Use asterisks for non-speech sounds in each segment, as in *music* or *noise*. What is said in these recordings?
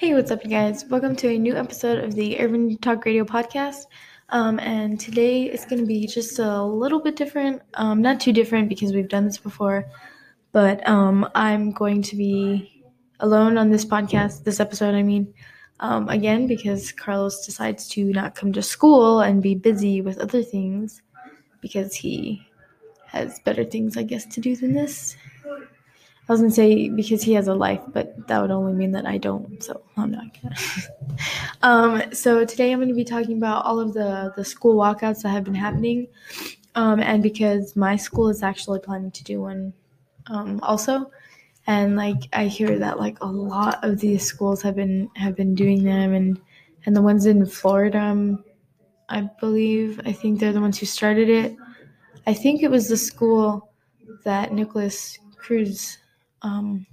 Hey, what's up, you guys? Welcome to a new episode of the Irvin Talk Radio podcast. Um, and today it's going to be just a little bit different. Um, not too different because we've done this before, but um, I'm going to be alone on this podcast, this episode, I mean, um, again, because Carlos decides to not come to school and be busy with other things because he has better things, I guess, to do than this. I was gonna say because he has a life, but that would only mean that I don't. So I'm not gonna. *laughs* um, so today I'm gonna be talking about all of the the school walkouts that have been happening, um, and because my school is actually planning to do one, um, also, and like I hear that like a lot of these schools have been have been doing them, and and the ones in Florida, um, I believe, I think they're the ones who started it. I think it was the school that Nikolas Cruz um,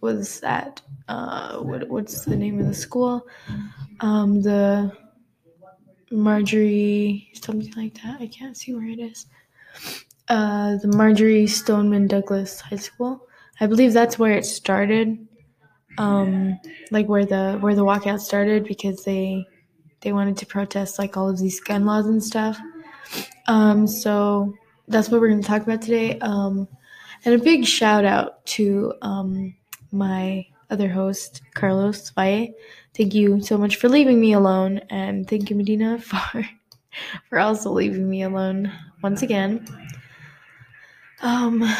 was at uh, what, what's the name of the school? Um, the Marjory something like that. I can't see where it is. Uh, the Marjory Stoneman Douglas High School. I believe that's where it started. Um, like where the where the walkout started because they they wanted to protest like all of these gun laws and stuff. Um, so that's what we're going to talk about today. Um, and a big shout out to um, my other host, Carlos Valle. Thank you so much for leaving me alone, and thank you, Medina, *laughs* for for also leaving me alone once again. Um,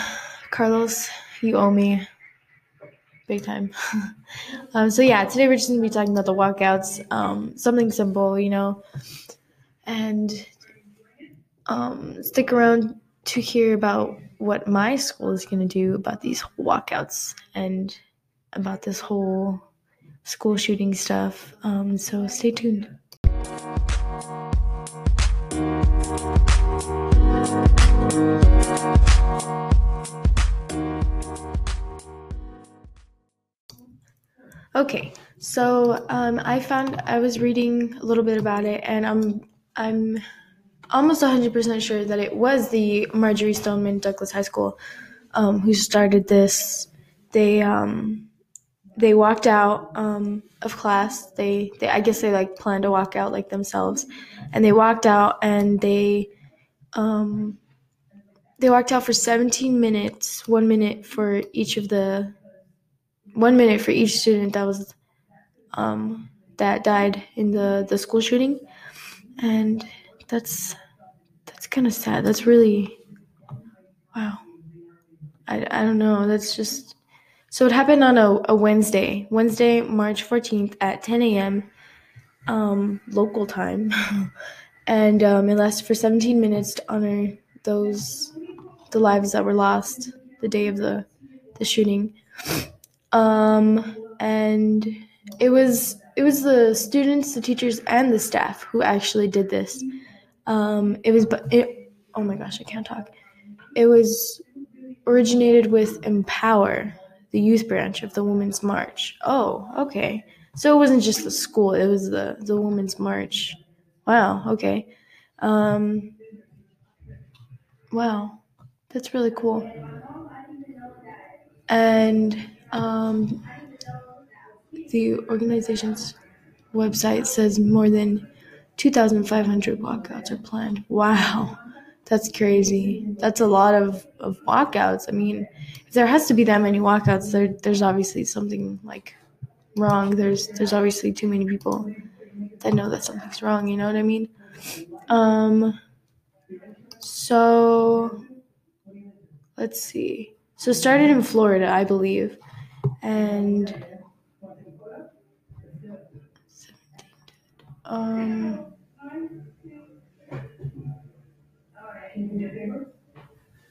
Carlos, you owe me big time. *laughs* um, so yeah, today we're just gonna be talking about the walkouts. Um, something simple, you know, and um, stick around to hear about what my school is going to do about these walkouts and about this whole school shooting stuff. Um, so stay tuned. Okay, so um, I found I was reading a little bit about it, and I'm I'm almost 100% sure that it was the Marjory Stoneman Douglas High School um, who started this. They um, they walked out um, of class. They, they I guess they like planned to walk out like themselves, and they walked out and they um, they walked out for 17 minutes, one minute for each of the one minute for each student that was um, that died in the the school shooting, and that's that's kind of sad. That's really wow. I, I don't know. That's just so it happened on a, a Wednesday, Wednesday, March 14th at 10 a.m. Um, local time. *laughs* and um, it lasted for 17 minutes to honor those the lives that were lost the day of the the shooting. Um, and it was it was the students, the teachers, and the staff who actually did this. Um, it was, but it, oh my gosh, I can't talk. It was originated with Empower, the youth branch of the Women's March. Oh, okay. So it wasn't just the school; it was the the Women's March. Wow. Okay. Um, wow, that's really cool. And um, the organization's website says more than 2,500 walkouts are planned. Wow, that's crazy. That's a lot of, of walkouts. I mean, if there has to be that many walkouts, there, there's obviously something like wrong. There's there's obviously too many people that know that something's wrong. You know what I mean? Um. So let's see. So started in Florida, I believe, and Um,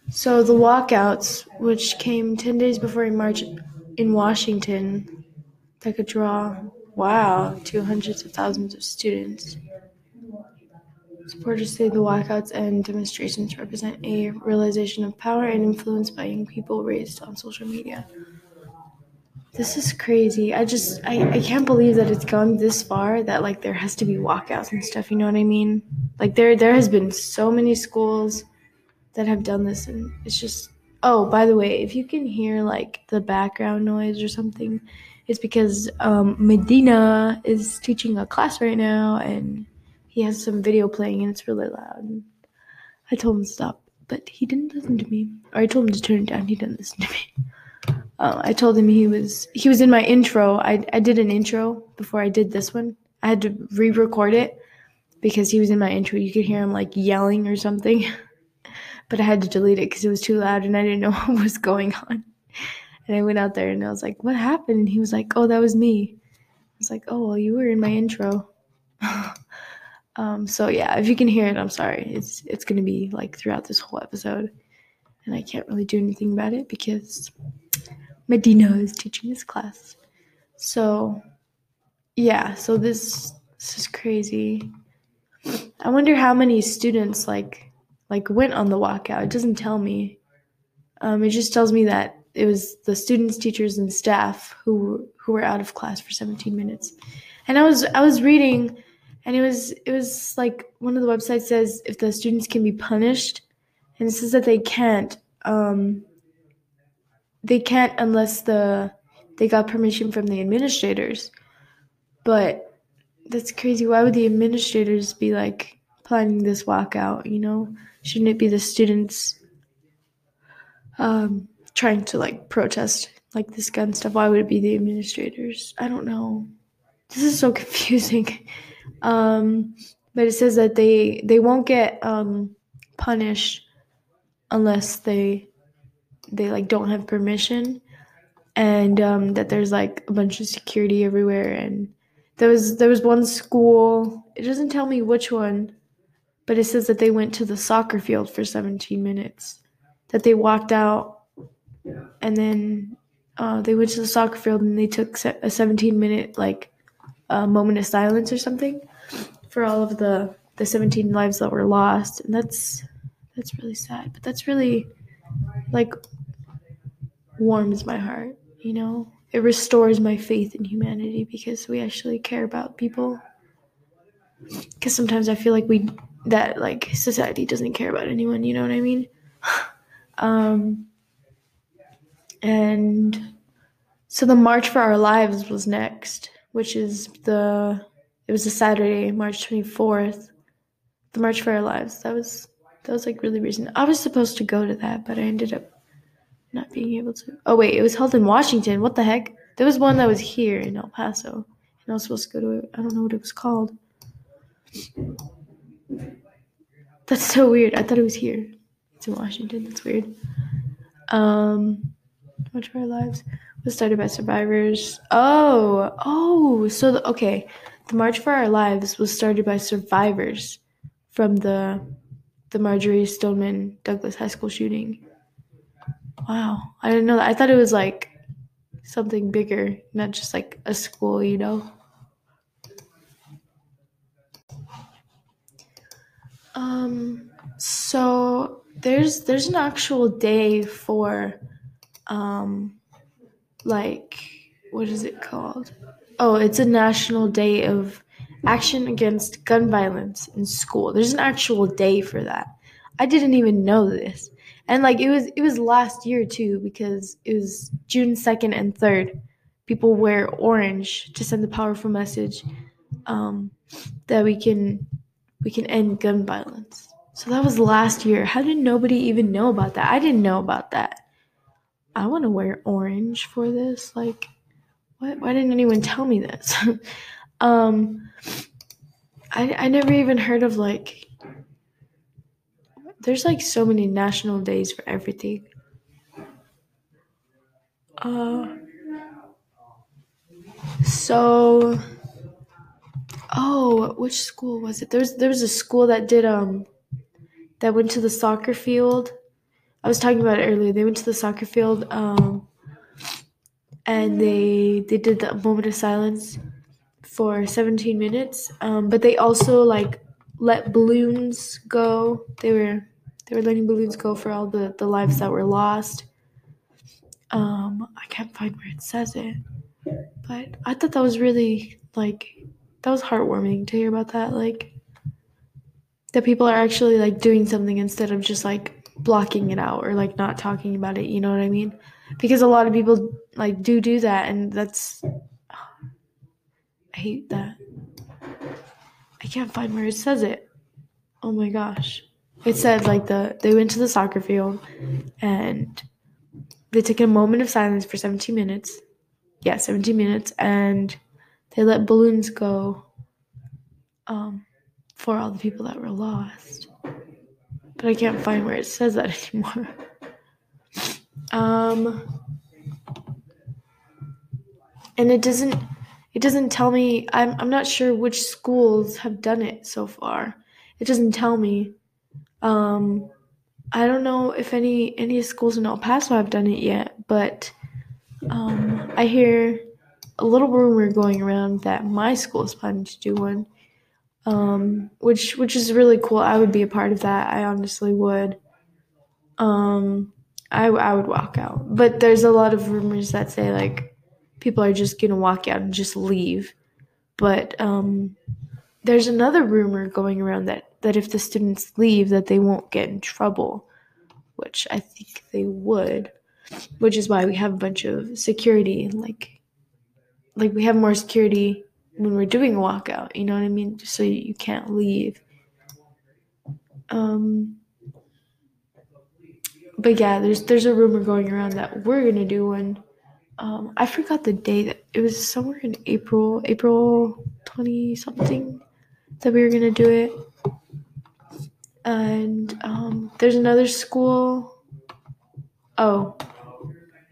so the walkouts, which came 10 days before a march in Washington that could draw, wow, to hundreds of thousands of students. Supporters say the walkouts and demonstrations represent a realization of power and influence by young people raised on social media. This is crazy. I just I, I can't believe that it's gone this far that like there has to be walkouts and stuff, you know what I mean? Like there there has been so many schools that have done this and it's just oh, by the way, if you can hear like the background noise or something, it's because um, Medina is teaching a class right now, and he has some video playing, and it's really loud. I told him to stop, but he didn't listen to me. Or I told him to turn it down. He didn't listen to me. Uh, I told him he was he was in my intro. I I did an intro before I did this one. I had to re-record it because he was in my intro. You could hear him like yelling or something, *laughs* but I had to delete it because it was too loud and I didn't know *laughs* what was going on. And I went out there and I was like, "What happened?" And he was like, "Oh, that was me." I was like, "Oh, well, you were in my intro." *laughs* um, so yeah, if you can hear it, I'm sorry. It's it's gonna be like throughout this whole episode, and I can't really do anything about it because Medina is teaching this class. So, yeah, so this this is crazy. I wonder how many students like like went on the walkout. It doesn't tell me. Um, it just tells me that it was the students, teachers, and staff who who were out of class for 17 minutes. And I was I was reading, and it was it was like one of the websites says if the students can be punished, and it says that they can't. Um, they can't unless the they got permission from the administrators. But that's crazy. Why would the administrators be like planning this walkout? You know, shouldn't it be the students um, trying to like protest like this gun stuff? Why would it be the administrators? I don't know. This is so *laughs* confusing. Um, but it says that they they won't get um, punished unless they they like don't have permission. And um, that there's like a bunch of security everywhere. And there was there was one school it doesn't tell me which one but it says that they went to the soccer field for 17 minutes that they walked out and then uh, they went to the soccer field and they took a 17 minute like uh, moment of silence or something for all of the the 17 lives that were lost. And that's that's really sad but that's really like warms my heart, you know? It restores my faith in humanity because we actually care about people. Because sometimes I feel like we, that like society doesn't care about anyone, you know what I mean? *sighs* um, and so the March for Our Lives was next, which is the, it was a Saturday, March 24th. The March for Our Lives. That was, that was like really recent. I was supposed to go to that, but I ended up not being able to. Oh wait, it was held in Washington. What the heck? There was one that was here in El Paso, and I was supposed to go to. I don't know what it was called. That's so weird. I thought it was here. It's in Washington. That's weird. Um, March for Our Lives was started by survivors. Oh, oh, so the, okay, the March for Our Lives was started by survivors from the the Marjory Stoneman Douglas High School shooting. Wow. I didn't know that. I thought it was like something bigger, not just like a school, you know? Um so there's there's an actual day for um like what is it called? Oh, it's a national day of action against gun violence in school. There's an actual day for that. I didn't even know this and like it was it was last year too because it was June 2nd and 3rd. People wear orange to send the powerful message um, that we can we can end gun violence. So that was last year. How did nobody even know about that? I didn't know about that. I want to wear orange for this. Like, what? Why didn't anyone tell me this? *laughs* um, I I never even heard of like there's like so many national days for everything. Uh, so, oh, which school was it? There was there was a school that did um that went to the soccer field. I was talking about it earlier. They went to the soccer field um and they they did the moment of silence for 17 minutes. Um, but they also like let balloons go. They were they were letting balloons go for all the, the lives that were lost. Um, I can't find where it says it, but I thought that was really like that was heartwarming to hear about that. Like that people are actually like doing something instead of just like blocking it out or like not talking about it. You know what I mean? Because a lot of people like do do that, and that's I hate that. I can't find where it says it. Oh my gosh. It said like the they went to the soccer field and they took a moment of silence for 17 minutes. Yeah, 17 minutes and they let balloons go um, for all the people that were lost. But I can't find where it says that *laughs* anymore. um and it doesn't it doesn't tell me I'm I'm not sure which schools have done it so far. It doesn't tell me. Um I don't know if any any schools in El Paso have done it yet, but um I hear a little rumor going around that my school is planning to do one. Um which which is really cool. I would be a part of that. I honestly would. Um I I would walk out. But there's a lot of rumors that say like people are just gonna walk out and just leave. But um, there's another rumor going around that that if the students leave, that they won't get in trouble, which I think they would. Which is why we have a bunch of security, like like we have more security when we're doing a walkout. You know what I mean? So you can't leave. Um, but yeah, there's there's a rumor going around that we're gonna do one um, I forgot the day that it was somewhere in April, April 20 something that we were gonna do it. And um, there's another school. Oh,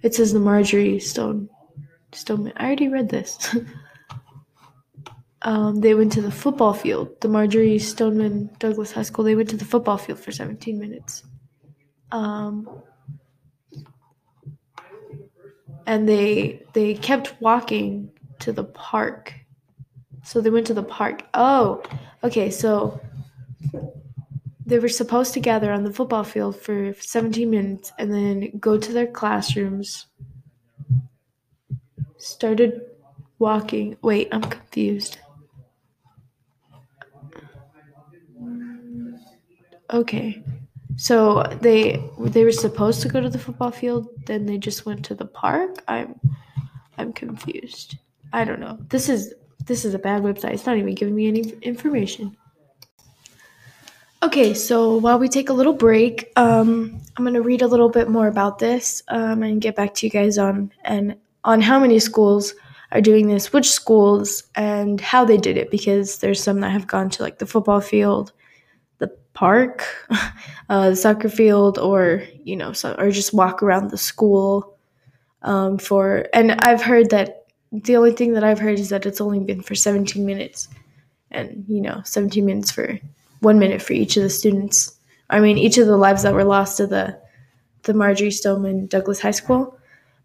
it says the Marjory Stone Stoneman. I already read this. *laughs* um, they went to the football field, the Marjory Stoneman Douglas High School. They went to the football field for 17 minutes. Um, and they they kept walking to the park. So they went to the park. Oh, okay. So they were supposed to gather on the football field for 17 minutes and then go to their classrooms. Started walking. Wait, I'm confused. Okay. So they they were supposed to go to the football field, then they just went to the park. I'm I'm confused. I don't know. This is this is a bad website. It's not even giving me any information. Okay, so while we take a little break, um, I'm gonna read a little bit more about this um, and get back to you guys on and on how many schools are doing this, which schools, and how they did it. Because there's some that have gone to like the football field park, *laughs* uh, the soccer field, or you know, so, or just walk around the school um, for. And I've heard that the only thing that I've heard is that it's only been for 17 minutes, and you know, 17 minutes for one minute for each of the students. I mean, each of the lives that were lost to the the Marjory Stoneman Douglas High School.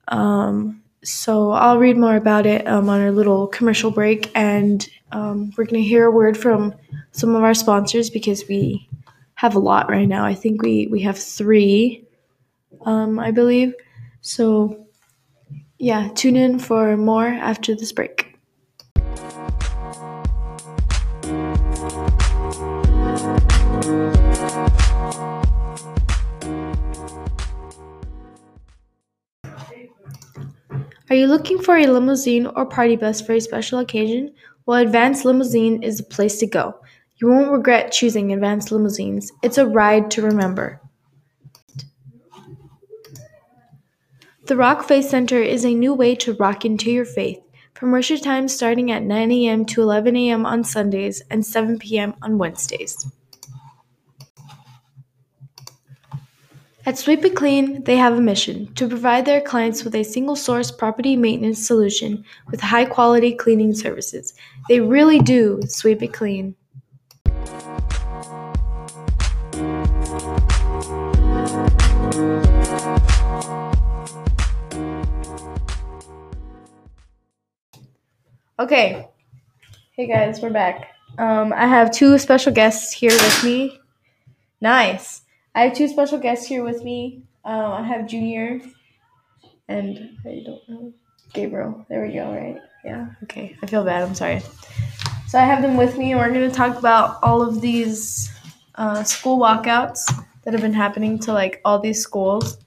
Um, so I'll read more about it um, on our little commercial break, and um, we're going to hear a word from some of our sponsors because we have a lot right now. I think we we have three, um, I believe. So, yeah, tune in for more after this break. Are you looking for a limousine or party bus for a special occasion? Well, Advanced Limousine is the place to go. You won't regret choosing Advanced Limousines. It's a ride to remember. The Rock Faith Center is a new way to rock into your faith. From worship times starting at 9 a.m. to 11 a.m. on Sundays and 7 p.m. on Wednesdays. At Sweep It Clean, they have a mission to provide their clients with a single source property maintenance solution with high quality cleaning services. They really do sweep it clean. Okay. Hey guys, we're back. Um, I have two special guests here with me. Nice. I have two special guests here with me. Um, I have Junior and I don't know Gabriel. There we go. Right? Yeah. Okay. I feel bad. I'm sorry. So I have them with me, and we're going to talk about all of these uh, school walkouts that have been happening to like all these schools.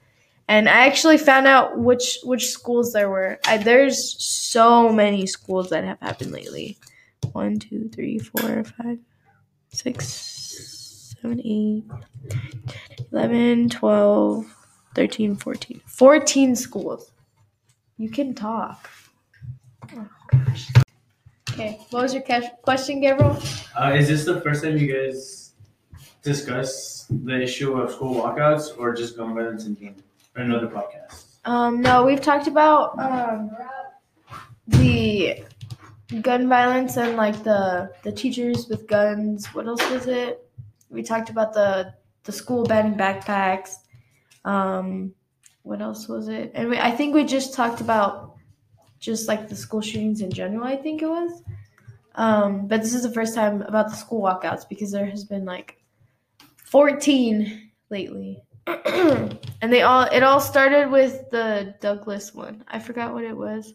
And I actually found out which which schools there were. I, there's so many schools that have happened lately. One, two, three, four, five, six, seven, eight, 11, 12, 13, 14. 14 schools. You can talk. Oh, gosh. Okay, what was your question, Gabriel? Uh, is this the first time you guys discuss the issue of school walkouts or just going violence in general? Another podcast? Um, no, we've talked about um, the gun violence and like the the teachers with guns. What else was it? We talked about the the school banning backpacks. Um, what else was it? And we, I think we just talked about just like the school shootings in general. I think it was. Um, but this is the first time about the school walkouts because there has been like 14 lately. And they all it all started with the Douglas one. I forgot what it was.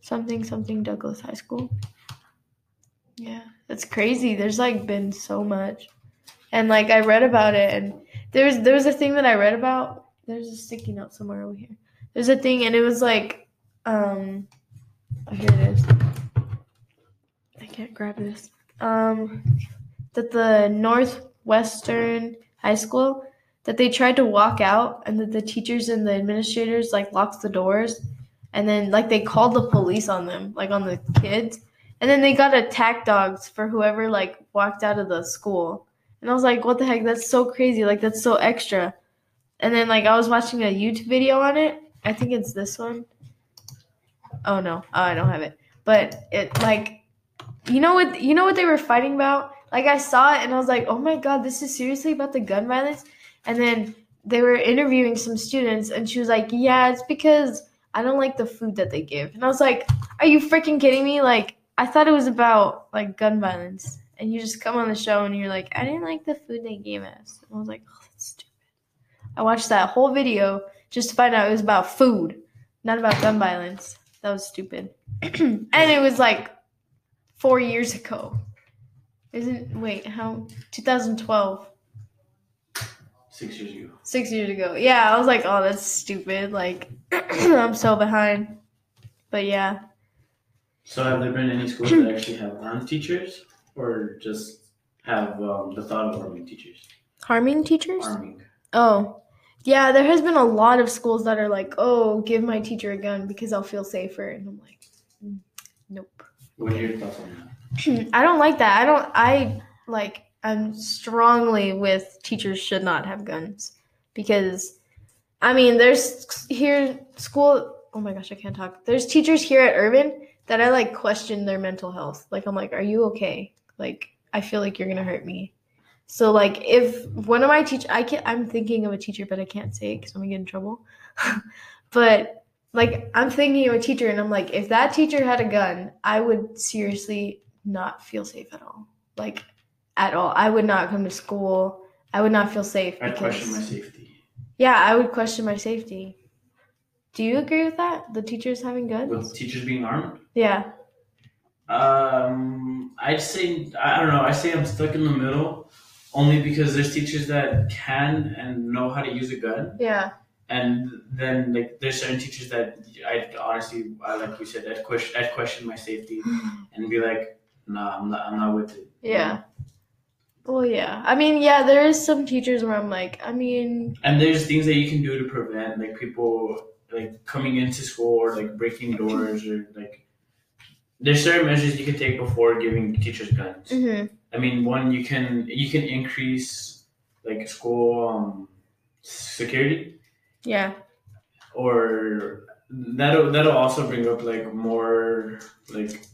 Something something Douglas High School. Yeah, that's crazy. There's like been so much. And like I read about it and there's there was a thing that I read about. There's a sticky note somewhere over here. There's a thing and it was like um oh, here it is. I can't grab this. Um that the Northwestern High School that they tried to walk out and that the teachers and the administrators like locked the doors. And then like they called the police on them like on the kids. And then they got attack dogs for whoever like walked out of the school. And i was like what the heck? That's so crazy. Like that's so extra. And then like i was watching a youtube video on it. I think it's this one. Oh no. Oh, i don't have it. But it like you know what you know what they were fighting about? Like i saw it and i was like oh my god this is seriously about the gun violence and then they were interviewing some students, and she was like, Yeah, it's because I don't like the food that they give. And I was like, Are you freaking kidding me? Like, I thought it was about like gun violence. And you just come on the show and you're like, I didn't like the food they gave us. And I was like, Oh, that's stupid. I watched that whole video just to find out it was about food, not about gun violence. That was stupid. *clears throat* and it was like four years ago. Isn't wait, how 2012. Six years ago. Six years ago. Yeah, I was like, oh, that's stupid. Like, *clears throat* I'm so behind. But yeah. So have there been any schools that actually have armed teachers, or just have um, the thought of arming teachers? Harming teachers? Arming. Oh. Yeah, there has been a lot of schools that are like, oh, give my teacher a gun because I'll feel safer. And I'm like, mm, nope. What are your thoughts on that? *clears throat* I don't like that. I don't, I like, I'm strongly with teachers should not have guns because I mean there's here school oh my gosh I can't talk. There's teachers here at Irvin that I like question their mental health. Like I'm like are you okay? Like I feel like you're gonna hurt me. So like if one of my teach I can I'm thinking of a teacher but I can't say because I'm gonna get in trouble. *laughs* But like I'm thinking of a teacher and I'm like if that teacher had a gun I would seriously not feel safe at all. Like at all. I would not come to school. I would not feel safe. I'd question my safety. Yeah, I would question my safety. Do you agree with that? The teachers having guns? With teachers being armed? Yeah. Um, I'd say I don't know. I say I'm stuck in the middle, only because there's teachers that can and know how to use a gun. Yeah. And then like there's certain teachers that I honestly, I, like you said, I'd question, I'd question my safety *sighs* and be like, nah, I'm not, I'm not with it. Yeah. Well, yeah. I mean, yeah, there is some teachers where I'm like, I mean. And there's things that you can do to prevent, like people like coming into school or like breaking doors or like. There's certain measures you can take before giving teachers guns. Mm-hmm. I mean, one you can you can increase like school um, security. Yeah. Or that'll that'll also bring up like more like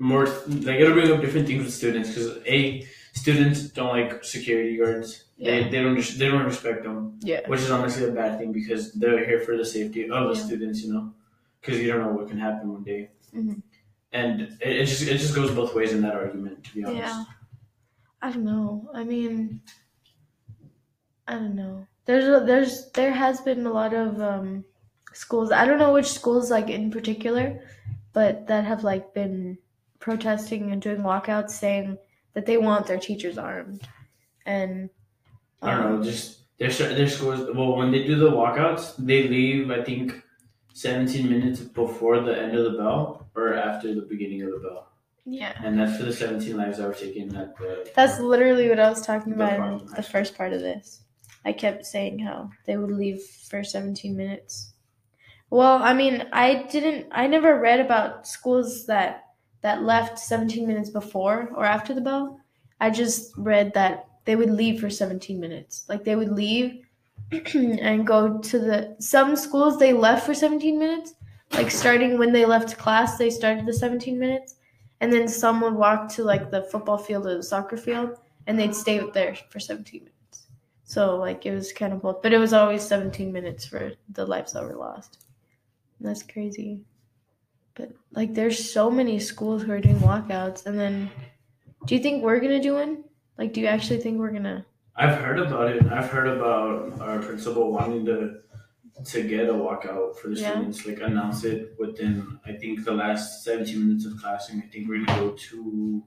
more like it'll bring up different things with students because a students don't like security guards. Yeah. They, they don't they don't respect them, Yeah. which is honestly a bad thing because they're here for the safety of the Yeah. students, you know, because you don't know what can happen one day. Mhm. And it, it just it just goes both ways in that argument, to be honest. Yeah. I don't know. I mean, I don't know. There's a, there's there has been a lot of um, schools. I don't know which schools like in particular, but that have like been protesting and doing walkouts saying that they want their teachers armed. And I don't know, um, just their their scores. Well, when they do the walkouts, they leave. I think seventeen minutes before the end of the bell or after the beginning of the bell, Yeah. and that's for the seventeen lives that were taken at the. That's literally what I was talking The about in the first part of this. I kept saying how they would leave for 17 minutes. Well, I mean, I didn't I never read about schools that that left 17 minutes before or after the bell. I just read that they would leave for 17 minutes. Like they would leave *clears throat* and go to the some schools they left for 17 minutes. Like starting when they left class, they started the 17 minutes and then some would walk to like the football field or the soccer field and they'd stay there for 17 minutes so like it was kind of both but it was always 17 minutes for the lives that were lost that's crazy but like there's so many schools who are doing walkouts and then do you think we're gonna do one like do you actually think we're gonna I've heard about it. I've heard about our principal wanting to to get a walkout for the Yeah. students, like announce it within I think the last seventeen minutes of class, and I think we're gonna go to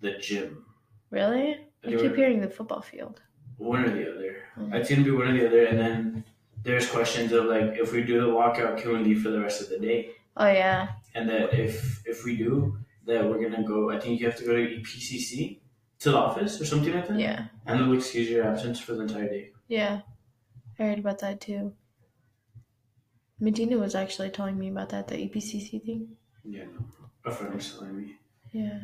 the gym. really I i keep hearing the football field one or the other. Mhm. It's gonna be one or the other, and then there's questions of like if we do the walkout, can we leave for the rest of the day? Oh yeah And that if if we do, that we're gonna go. I think you have to go to EPCC to the office or something like that. yeah And they'll excuse your absence for the entire day. yeah i heard about that too medina was actually telling me about that the epcc thing Yeah, no. A friend was telling me. Yeah.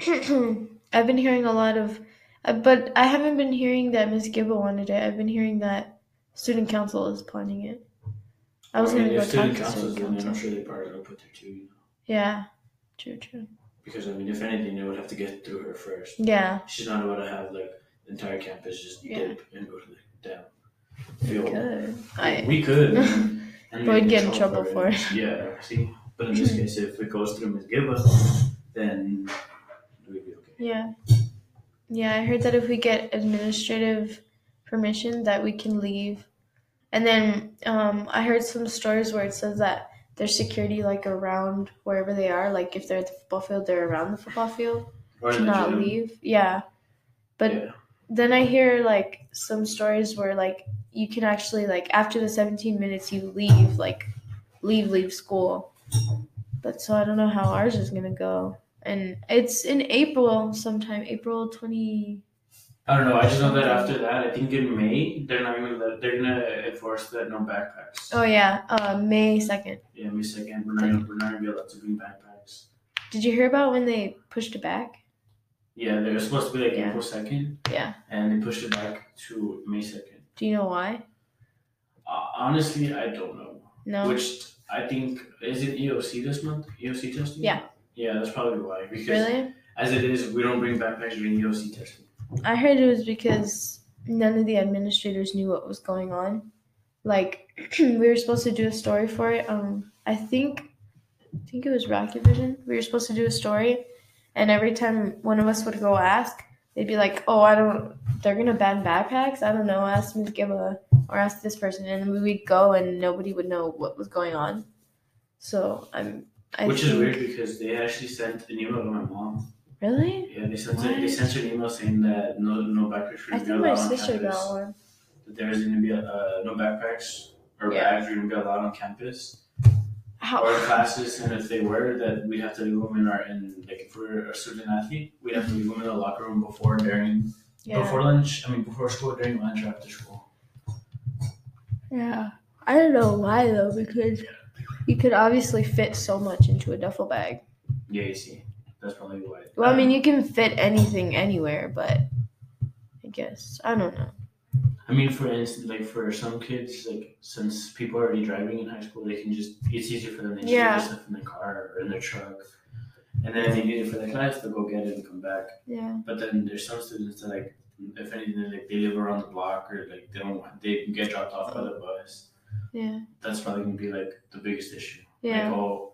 *clears throat* I've been hearing a lot of, uh, but I haven't been hearing that Miss Gibba wanted it. I've been hearing that student council is planning it. I was I mean, gonna go if talk student to in there, I'm sure they probably gonna put there too. You know? Yeah, true, true. Because I mean, if anything, they would have to get through her first. Yeah, She's not about to have like the entire campus just Yeah. dip and go to the damn field. good. I We could. *laughs* And, and But we'd get in trouble for it. Yeah, see? But in this hmm. case, if it goes through Ms. Gibba, then we'd be okay. yeah, yeah. I heard that if we get administrative permission, that we can leave. And then um, I heard some stories where it says that there's security like around wherever they are. Like if they're at the football field, they're around the football field. Or to not gym. leave. Yeah. But yeah. then I hear like some stories where like you can actually like after the 17 minutes you leave like leave leave school. But so I don't know how ours is going to go. And it's in April sometime April 20 I don't know. I just know that after that, I think in May they're not gonna let, they're gonna enforce that no backpacks. Oh yeah, uh May 2nd. Yeah, May second. We're not gonna, we're not gonna be allowed to bring backpacks. Did you hear about when they pushed it back? Yeah, they were supposed to be like Yeah. April second. Yeah. And they pushed it back to May second. Do you know why? Uh, honestly, I don't know. No. Which I think is it EOC this month? EOC testing. Yeah. Yeah, that's probably why. Because really? as it is, we don't bring backpacks during EOC testing. I heard it was because none of the administrators knew what was going on. Like *clears throat* we were supposed to do a story for it. Um, I think, I think it was Rocket Vision. We were supposed to do a story, and every time one of us would go ask, they'd be like, "Oh, I don't. They're gonna ban backpacks. I don't know. Ask Ms. Gibba or ask this person." And then we'd go, and nobody would know what was going on. So I'm. I Which is weird because they actually sent an email to my mom. Really? Yeah, they sent a, they sent her an email saying that no no backpacks were I be think my allowed on sister campus. got one. That there was gonna be uh, no backpacks or Yeah. bags were gonna be allowed on campus How? or classes, and if they were, that we'd have to leave them in our in like if we're a student athlete, we'd have to leave them in the locker room before, during, Yeah. before lunch. I mean, before school, during lunch, or after school. Yeah. I don't know why though, because you could obviously fit so much into a duffel bag. Yeah, you see, that's probably why. Well, I mean, you can fit anything anywhere, but I guess I don't know. I mean, for instance, like for some kids, like since people are already driving in high school, they can just it's easier for them to just Yeah. get stuff in their car or in their truck, and then if they need it for their class, they'll go get it and come back. Yeah. But then there's some students that like, if anything, like they live around the block or like they don't they get dropped off by the bus. Yeah. That's probably gonna be like the biggest issue. Yeah. Like, oh,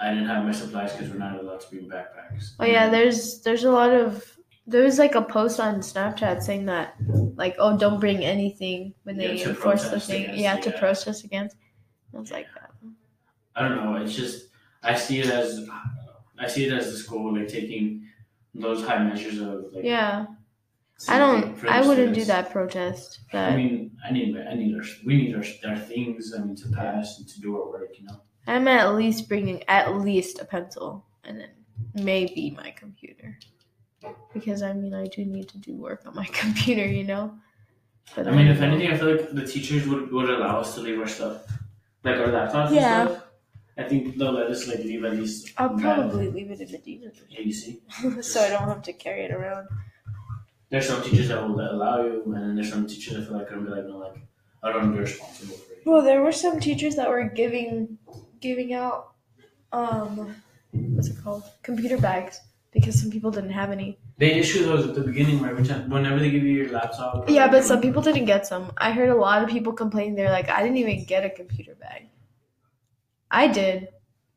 I didn't have my supplies because we're not allowed to bring backpacks. Oh yeah, there's there's a lot of there was like a post on Snapchat saying that like oh don't bring anything when they Yeah, enforce the thing. against Yeah, it, to yeah. protest against. I was like that. I don't know. It's just I see it as I see it as the school like taking those high measures of like Yeah. I don't. I wouldn't do that protest. I That mean, I need, I need our, we need our, our things. I mean, to pass and to do our work. You know. I'm at least bringing at least a pencil and then maybe my computer, because I mean I do need to do work on my *laughs* computer, you know. But I mean, if anything, I feel like the teachers would, would allow us to leave our stuff, like our laptops Yeah. and stuff. I think they'll let us like leave at least. I'll that. probably leave it in Medina, Yeah, you see, *laughs* so I don't have to carry it around. there's some teachers that will allow you, and then there's some teachers that feel like be like, no, like I don't be responsible for it. Well, there were some teachers that were giving giving out um what's it called computer bags because some people didn't have any. They issue those at the beginning, right? Every time, whenever they give you your laptop. Yeah, but some people didn't get some. I heard a lot of people complain. They're like, I didn't even get a computer bag. I did,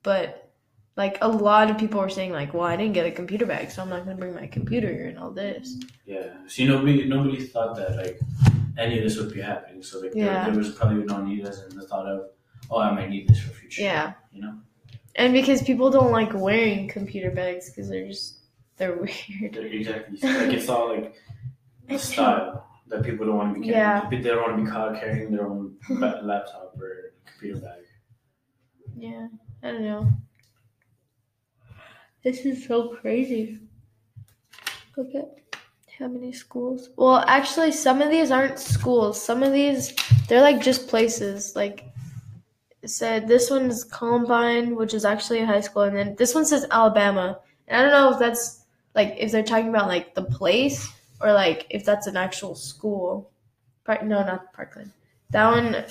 but like a lot of people were saying like, well, I didn't get a computer bag, so I'm not gonna bring my computer here and all this. Yeah. See, nobody nobody thought that like any of this would be happening. So like Yeah. there, there was probably no need as in the thought of, oh, I might need this for future. Yeah, You know. and because people don't like wearing computer bags because they're just they're *laughs* weird. Exactly. Like it's all like It's- style that people don't want to be carrying. Yeah. They don't want to be caught carrying their own *laughs* laptop or computer bag. Yeah, I don't know. This is so crazy. Look at how many schools. Well, actually, some of these aren't schools. Some of these, they're like just places. Like, said this one's Columbine, which is actually a high school, and then this one says Alabama. And I don't know if that's like if they're talking about like the place or like if that's an actual school. Park, no, not Parkland. That one,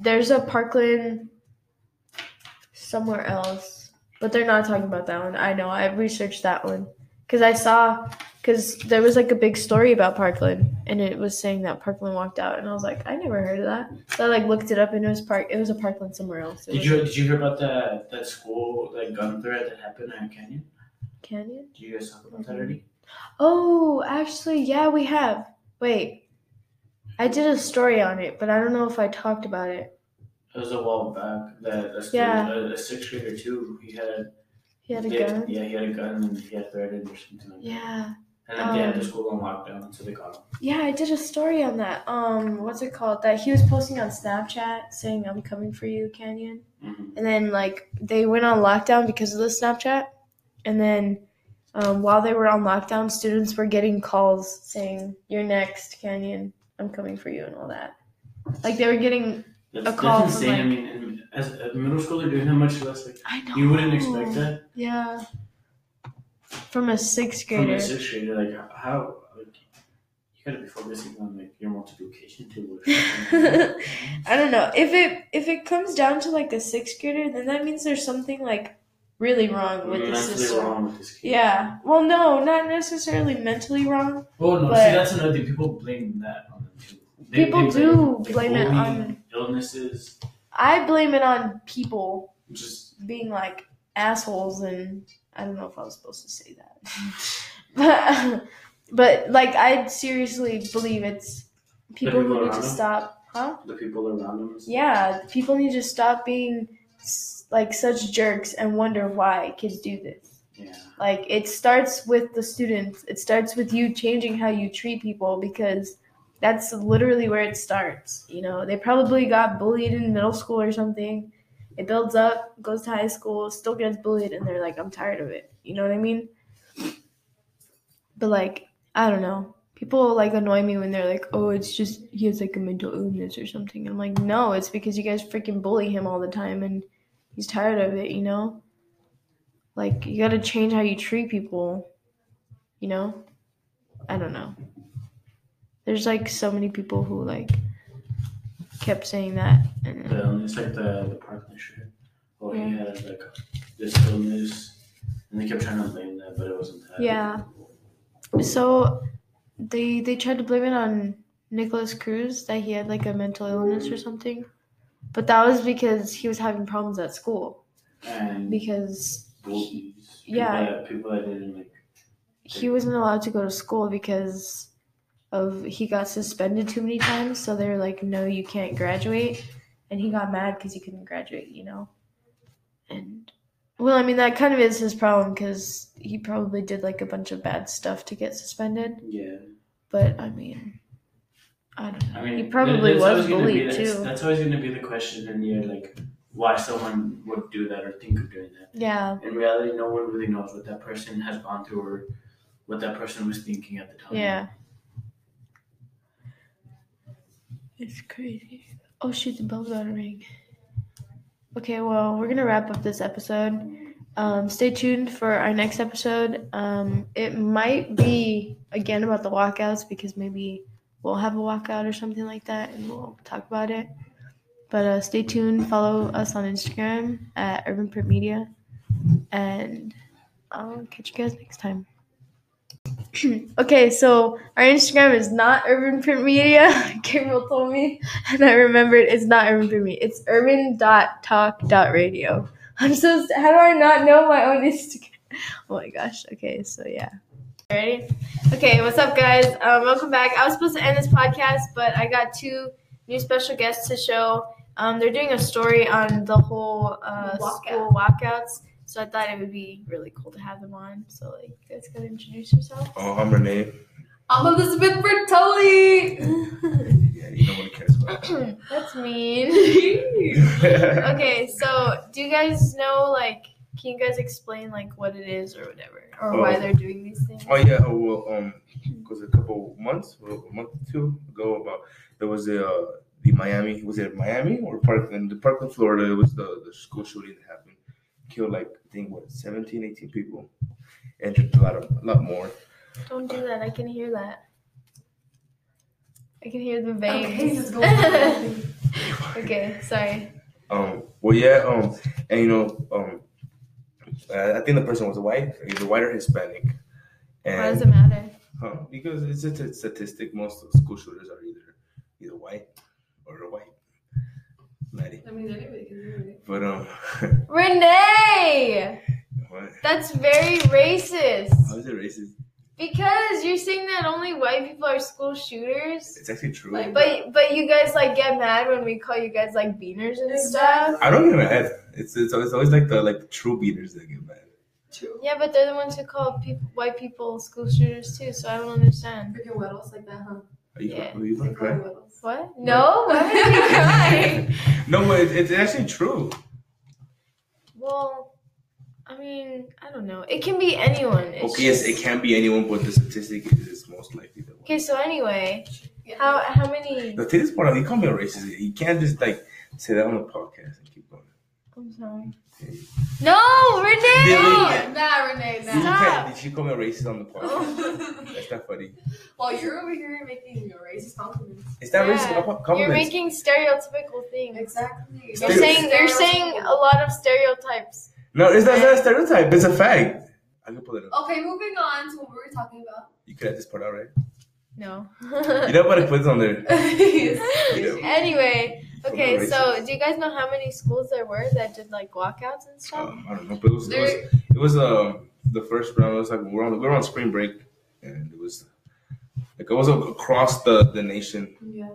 there's a Parkland somewhere else, but they're not talking about that one. I know. I researched that one because I saw because there was like a big story about Parkland, and it was saying that Parkland walked out, and I was like, I never heard of that. So I like looked it up, and it was Park. It was a Parkland somewhere else. It Did was you like did you hear about that that school that gun threat that happened in Canyon? Canyon? Did you guys talk about that already? Mm-hmm. Oh, actually, yeah, we have. Wait, I did a story on it, but I don't know if I talked about it. It was a while back that a, student, Yeah. a, a sixth grader too. He had He had a they- gun. Yeah, he had a gun and he had threatened or something like that. Yeah. And then they had the Um, school on lockdown, so they him. Yeah, I did a story on that. Um, what's it called? That he was posting on Snapchat saying, "I'm coming for you, Canyon." hmm And then like they went on lockdown because of the Snapchat. And then um, while they were on lockdown, students were getting calls saying, "You're next, Canyon. I'm coming for you," and all that. Like they were getting. That's, A call that's from, insane. I mean, as a middle school, they're doing that much less. Like I know. you wouldn't expect that Yeah. From a sixth from grader. a sixth grader. Like how like you gotta be focusing on like your multiplication table. *laughs* I don't know if it if it comes down to like a sixth grader, then that means there's something like really wrong with the mentally system. wrong with this kid. Yeah. Well, no, not necessarily mentally wrong. Oh no, But- see that's another thing. People blame that on them too. People do blame it bullying, on- illnesses. I blame it on people Just being like assholes, and I don't know if I was supposed to say that, *laughs* but but like I seriously believe it's people people who need to stop, huh? the people around them. Yeah, people need to stop being like such jerks and wonder why kids do this. Yeah. Like it starts with the students. It starts with you changing how you treat people because that's literally where it starts. You know, they probably got bullied in middle school or something. It builds up, goes to high school, still gets bullied, and they're like, I'm tired of it. You know what I mean? But like, I don't know. People like annoy me when they're like, "Oh, it's just he has like a mental illness or something." I'm like, "No, it's because you guys freaking bully him all the time, and he's tired of it." You know? Like, you got to change how you treat people. You know? I don't know. There's like so many people who like kept saying that, and The illness, like the the Parkland shit. Oh, he Yeah. had like this illness, and they kept trying to blame that, but it wasn't that. Yeah. So they they tried to blame it on Nikolas Cruz that he had like a mental illness or something. But that was because he was having problems at school And because bullies. yeah. People that, people that didn't like. he wasn't allowed to go to school because of he got suspended too many times so they're like no you can't graduate and he got mad because he couldn't graduate you know and well i mean that kind of is his problem because he probably did like a bunch of bad stuff to get suspended Yeah. but I mean, I don't know. I mean, he probably was always be bullied the- too. That's always going to be the question in the like why someone would do that or think of doing that. Yeah, In reality, no one really knows what that person has gone through or what that person was thinking at the time. yeah. It's crazy. Oh shoot, the bell's to ring. Okay, well, we're gonna wrap up this episode. Um, stay tuned for our next episode. Um, it might be again about the walkouts because maybe we'll have a walkout or something like that, and we'll talk about it. But uh, stay tuned. Follow us on Instagram at Urban Print Media, and I'll catch you guys next time. *clears throat* okay, so our Instagram is not Urban Print Media. *laughs* Gabriel told me, and I remembered it's not Urban Print Media. It's urban.talk.radio. *laughs* I'm so. st- How do I not know my own Instagram? *laughs* Oh my gosh. Okay, so yeah. Ready? Okay, what's up, guys? Um, welcome back. I was supposed to end this podcast, but I got two new special guests to show. Um, they're doing a story on the whole uh, Walkout. school walkouts. So I thought it would be really cool to have them on. So like, you guys gotta introduce yourself. Oh, I'm Renee. I'm Elizabeth Bertoli. Yeah, you know what it cares about. *coughs* That's mean. *laughs* okay, so do you guys know like can you guys explain like what it is or whatever or why Oh. they're doing these things? oh yeah, oh, well, um, because a couple months, well, a month or two ago, about there was a uh, the Miami. Was it Miami or Parkland? The Parkland, Florida. It was the the school shooting that happened. Killed like I think what 17, 18 people. Injured a lot of a lot more. Don't do that. I can hear that. I can hear the veins. Okay, just go *laughs* okay, sorry. Um. Well, yeah. Um. And you know, um, I I think the person was white, either white or Hispanic. And Why does it matter? Huh? Because it's a t- statistic. Most of school shooters are either either white or they're white. Maddie. I mean, anybody can do it. But um, *laughs* Renee! what? That's very racist. How is it racist? Because you're saying that only white people are school shooters. It's actually true. Like, But but you guys like get mad when we call you guys like beaners and stuff. I don't get mad. It's it's always, it's always like the like true beaters that get mad. True. Yeah, but they're the ones who call people white people school shooters too. So I don't understand. Freaking weddles like that, huh? Are you, Yeah. are you They gonna call cry? it weddles. What? No, why would I be crying? No, but it, it's actually true. Well, I mean, I don't know. It can be anyone. It's okay, yes, just- it can be anyone, but the statistic is it's most likely the one. Okay, so anyway, Yeah. how how many? The thing is, part of you call me a racist. You can't just like say that on the podcast and keep going. I'm sorry. Okay. No, Renee. Yeah, Nah, Renee, You nah. Stop. can't- Did she call me a racist on the podcast? Oh. That's not funny. Well, you're over here making your racist compliments. It's not Yeah. racist com- You're making stereotypical things. Exactly. You're Stereo- saying you're saying a lot of stereotypes. No, it's not, not a stereotype. It's a fact. I can pull it up. Okay, moving on to what we were talking about. You could have this part out, right? No. You know what I put it on there. *laughs* anyway, okay, so do you guys know how many schools there were that did like walkouts and stuff? Um, I don't know, but it was it was, it was um the first round. It was like we we're on we were on spring break, and it was like it was across the the nation. Yeah.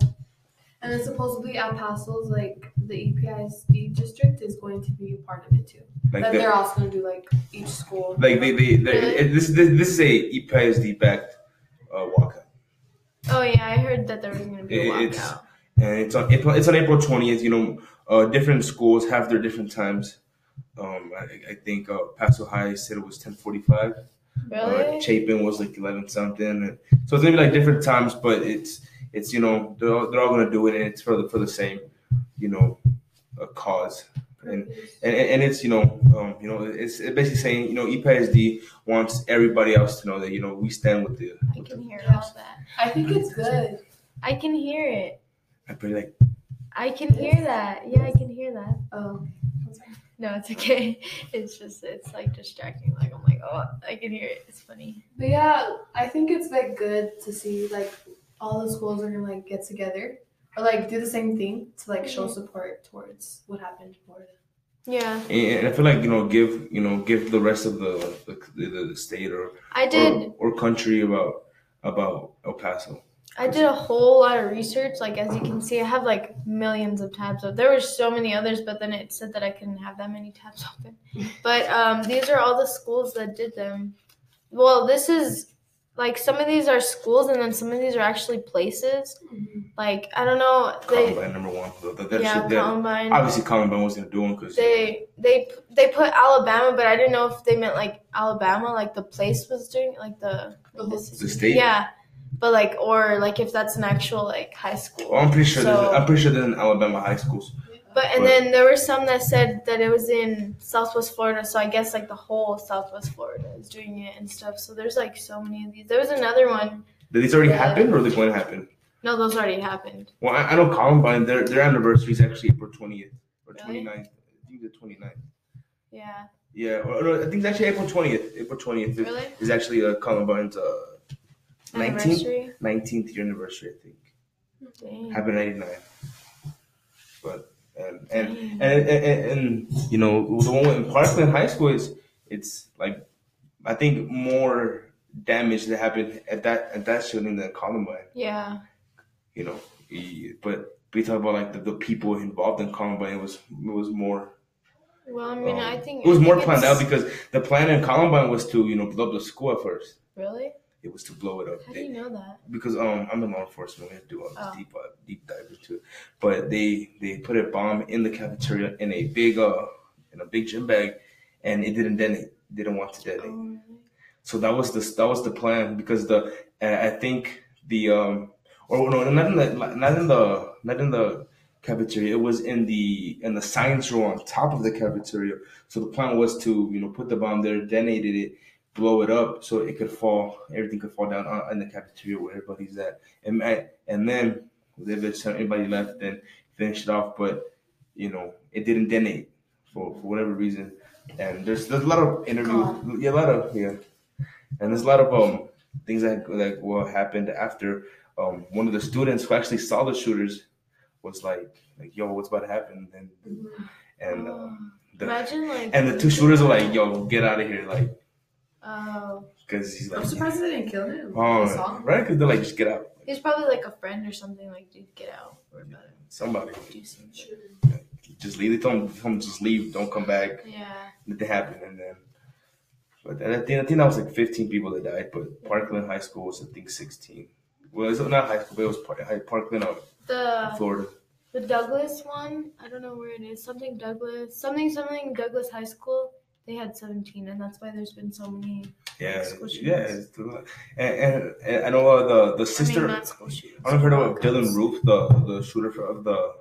And then supposedly El Paso's like the EPISD district is going to be a part of it too. Like Then the, they're also going to do like each school. like they they, they Really? this, this this is a EPISD backed uh, walkout, Oh yeah, I heard that there was gonna be a It- it's- walkout. and it's on April it's on April twentieth. You know, uh, different schools have their different times. Um, I, I think uh, Paso High said it was ten forty five. Uh, Really? Chapin was like eleven something, and so it's gonna be like different times, but it's it's you know they're all, they're all gonna do it, and it's for the for the same you know uh, cause, and, and and it's you know um, you know it's basically saying you know EPISD wants everybody else to know that you know we stand with the. I With can the hear Yeah. all that. I think it's good. I can hear it. I pretty like I can hear that. Yeah, I can hear that. Oh. No, it's okay. *laughs* It's just it's like distracting. Like I'm like, oh, I can hear it. It's funny. But yeah, I think it's like good to see like all the schools are gonna like get together or like do the same thing to like show support towards what happened in Florida. Yeah, and I feel like you know give you know give the rest of the the, the, the state or, I did. or or country about about El Paso. I did a whole lot of research. Like as you can see, I have like millions of tabs open. There were so many others, but then it said that I couldn't have that many tabs *laughs* open. But um, these are all the schools that did them. Well, this is like some of these are schools and then some of these are actually places. Mm-hmm. Like I don't know, they Columbine number one. The, the, that yeah, shit, that, Columbine. obviously Columbine was gonna do them because They they they put Alabama, but I didn't know if they meant like Alabama, like the place was doing like the The whole the state. yeah, but like or like if that's an actual like high school. Well, I'm pretty sure. So- I'm pretty sure there's in Alabama high schools. But and But- then there were some that said that it was in Southwest Florida, so I guess like the whole Southwest Florida is doing it and stuff. So there's like so many of these. There was another one. Did these already happen or are they going to happen? No, those already happened. Well, I, I know Columbine. Their their anniversary is actually April 20th or Really? 29th. I think the 29th. Yeah. Yeah, or, no, I think it's actually April 20th. April 20th is, Really? is actually uh, Columbine's uh, 19th, Anniversary. 19th year anniversary, I think. Dang. Happened in 89. But, and, and, and, and, and, and, you know, the one in Parkland High School is, it's like, I think more damage that happened at that, at that shooting than Columbine. Yeah. you know. But we talk about like the, the people involved in Columbine. It was it was more Well, I mean, um, I think it was I more planned out because the plan in Columbine was to you know blow up the school at first. Really? It was to blow it up How do you know that? because um I'm in law enforcement. We have to do a Oh. deep uh, deep dive into it. But they they put a bomb in the cafeteria in a big uh in a big gym bag, and it didn't detonate. Didn't want to detonate. Oh? So that was the that was the plan because the I think the um or no not in the not in the not in the cafeteria it was in the in the science room on top of the cafeteria. So the plan was to you know put the bomb there, detonated it, blow it up so it could fall everything could fall down on, in the cafeteria where everybody's at and and then if there's anybody left then finish it off but you know it didn't detonate for, for whatever reason and there's there's a lot of interviews yeah a lot of yeah and there's a lot of um things that that what happened after um one of the students who actually saw the shooters was like like yo what's about to happen and and uh, Oh. the, Imagine like. and the two shooters were like yo get out of here like Oh, because he's like. I'm surprised they didn't kill him. Oh right because they're like just get out he's probably like a friend or something. Like, dude, get out. Somebody do something. just leave they told him, told him just leave don't come back Yeah. It happened and then but I think I think that was like 15 people that died but Parkland High School was I think 16 well it's not high school but it was Park, High- Parkland um, The Florida the Douglas one. I don't know where it is. Something Douglas. Something something Douglas High School. They had 17, and that's why there's been so many. Yeah, yeah. shootings. It's too and, and, and I know uh, the the sister. I mean, I, school shootings. don't know if you heard about walkouts. Dylann Roof, the the shooter for, of the.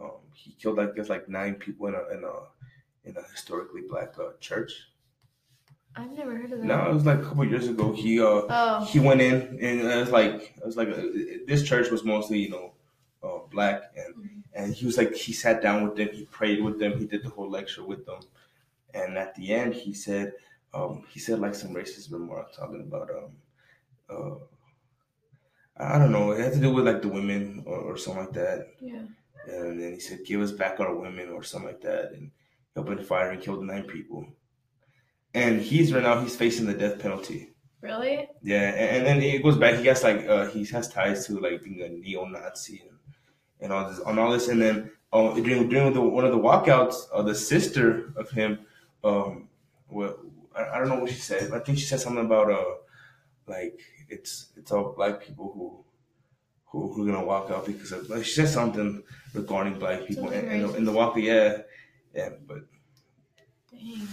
Um, he killed like guess like nine people in a in a in a historically black uh, church. I've never heard of that. No, it was like a couple years ago. He uh Oh, he went in and it was like it was like uh this church was mostly you know uh, black and and he was like he sat down with them he prayed with them he did the whole lecture with them and at the end he said um, he said like some racist remark talking about um uh I don't know it had to do with like the women or, or something like that yeah. and then he said give us back our women or something like that and he opened fire and killed nine people and he's right now he's facing the death penalty Really? yeah, and, and then it goes back. He has like uh, he has ties to like being a neo-Nazi and, and all this, on all this, and then uh, during during the, one of the walkouts, uh, the sister of him, um, well, I, I don't know what she said. I think she said something about uh, like it's it's all black people who who who are gonna walk out because of like she said something regarding black people and, and, the, and the walk yeah yeah but Dang.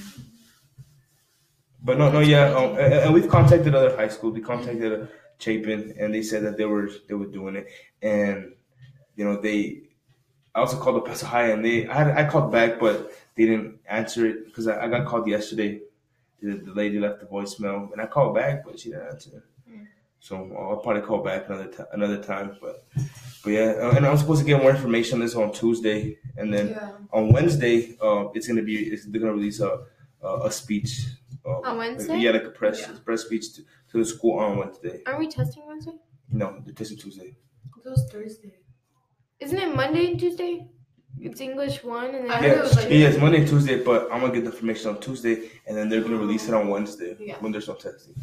But no, no, yeah, um, and, and we've contacted other high schools. We contacted uh, Chapin, and they said that they were they were doing it, and you know they. I also called the Paso High, and they I had, I called back, but they didn't answer it because I, I got called yesterday. The, the lady left the voicemail, and I called back, but she didn't answer. Mm. So I'll probably call back another ti another time, but but yeah, uh, and I'm supposed to get more information on this on Tuesday, and then Yeah. on Wednesday, uh, it's gonna be it's, they're gonna release a a, a speech. Um, On Wednesday? Yeah, like a press Yeah. press speech to, to the school on Wednesday. Aren't we testing Wednesday? No, the test is Tuesday. It was Thursday. Isn't it Monday and Tuesday? It's English one and then. I heard Yeah, it was like- yeah, it's Monday and Tuesday, but I'm gonna get the information on Tuesday, and then they're gonna release it on Wednesday Yeah. when there's no testing.